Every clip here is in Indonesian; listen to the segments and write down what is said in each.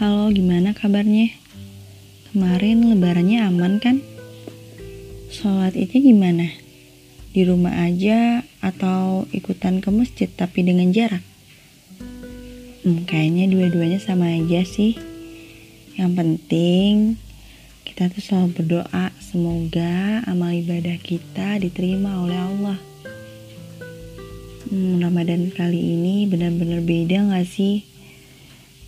Halo, gimana kabarnya? Kemarin lebarannya aman kan? Sholat itu gimana? Di rumah aja atau ikutan ke masjid tapi dengan jarak? Hmm, kayaknya dua-duanya sama aja sih. Yang penting kita tuh selalu berdoa semoga amal ibadah kita diterima oleh Allah. Hmm, Ramadan kali ini benar-benar beda gak sih?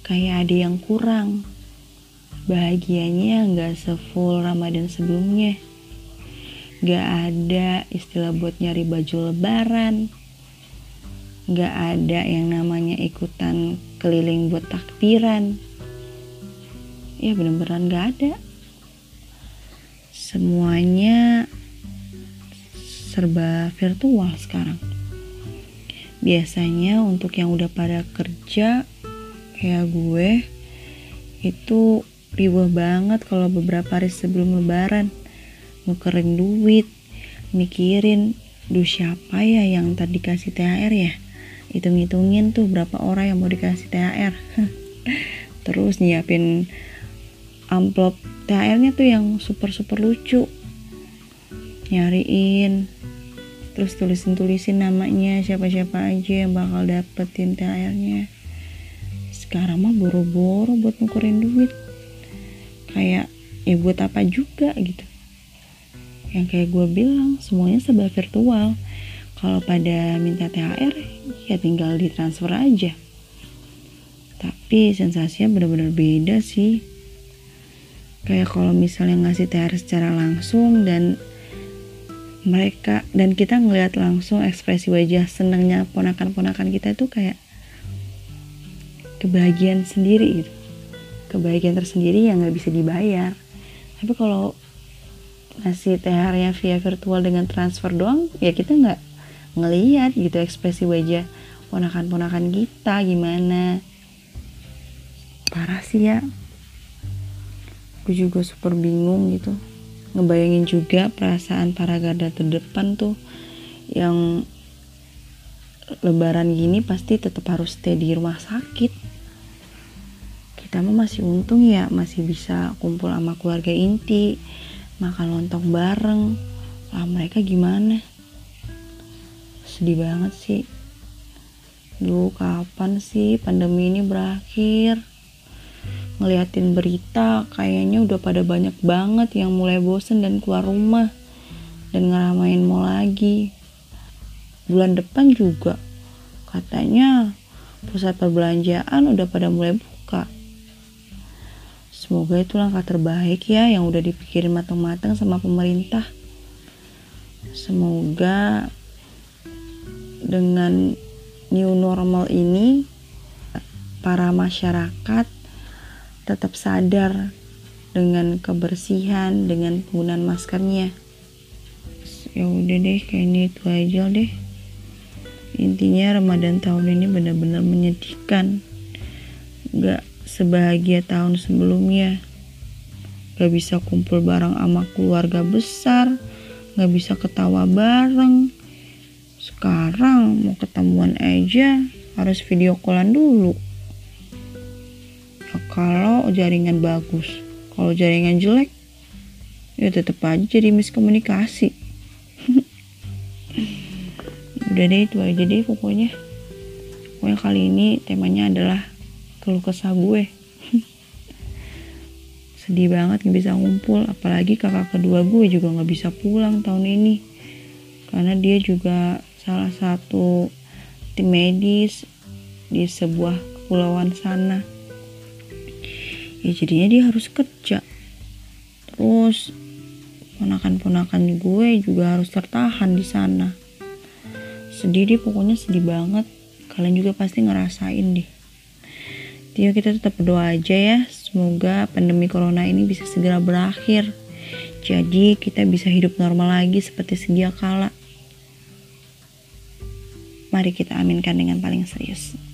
Kayak ada yang kurang. Bahagianya nggak sefull Ramadan sebelumnya. Gak ada istilah buat nyari baju lebaran. Gak ada yang namanya ikutan keliling buat takbiran. Ya bener-beneran gak ada. Semuanya serba virtual sekarang. Biasanya untuk yang udah pada kerja kayak gue itu riwah banget kalau beberapa hari sebelum lebaran. Nukerin duit mikirin duh siapa ya yang tadi dikasih THR ya? Hitung-hitungin tuh berapa orang yang mau dikasih THR terus nyiapin amplop THR nya tuh yang super super lucu. Nyariin terus tulisin tulisin namanya siapa siapa aja yang bakal dapetin THR nya sekarang mah boro-boro buat ngukurin duit. Kayak ya buat apa juga gitu. Yang kayak gue bilang semuanya serba virtual. Kalau pada minta THR ya tinggal ditransfer aja. Tapi sensasinya benar-benar beda sih. Kayak kalau misalnya ngasih THR secara langsung dan mereka dan kita ngeliat langsung ekspresi wajah senangnya ponakan-ponakan kita itu kayak kebahagiaan sendiri gitu. Kebahagiaan tersendiri yang nggak bisa dibayar. Tapi kalau ngasih THR nya via virtual dengan transfer doang ya kita nggak ngelihat gitu ekspresi wajah ponakan-ponakan kita gimana. Parah sih ya. Aku juga super bingung gitu. Ngebayangin juga perasaan para garda terdepan tuh yang lebaran gini pasti tetap harus stay di rumah sakit mah masih untung ya masih bisa kumpul sama keluarga inti makan lontong bareng. Lah mereka gimana? Sedih banget sih. Duh kapan sih pandemi ini berakhir? Ngeliatin berita kayaknya udah pada banyak banget yang mulai bosen dan keluar rumah Dan ngeramain mau lagi. Bulan depan juga Katanya pusat perbelanjaan udah pada mulai buka Semoga itu langkah terbaik ya yang udah dipikirin matang-matang sama pemerintah. Semoga dengan new normal ini para masyarakat tetap sadar dengan kebersihan, dengan penggunaan maskernya. Ya udah deh, kayaknya itu aja deh. Intinya Ramadan tahun ini benar-benar menyedihkan. Gak sebahagia tahun sebelumnya. Gak bisa kumpul bareng sama keluarga besar, gak bisa ketawa bareng. Sekarang mau ketemuan aja harus video callan dulu. Ya, kalau jaringan bagus, kalau jaringan jelek, ya tetap aja jadi miskomunikasi. Udah deh itu aja deh pokoknya. Pokoknya kali ini temanya adalah keluh kesah gue. Sedih banget nggak bisa ngumpul. Apalagi kakak kedua gue juga nggak bisa pulang tahun ini. Karena dia juga salah satu tim medis di sebuah kepulauan sana. Ya jadinya dia harus kerja. Terus ponakan-ponakan gue juga harus tertahan di sana. Sedih deh pokoknya sedih banget. Kalian juga pasti ngerasain deh Yuk kita tetap berdoa aja ya. Semoga pandemi corona ini bisa segera berakhir. Jadi kita bisa hidup normal lagi seperti sedia kala. Mari kita aminkan dengan paling serius.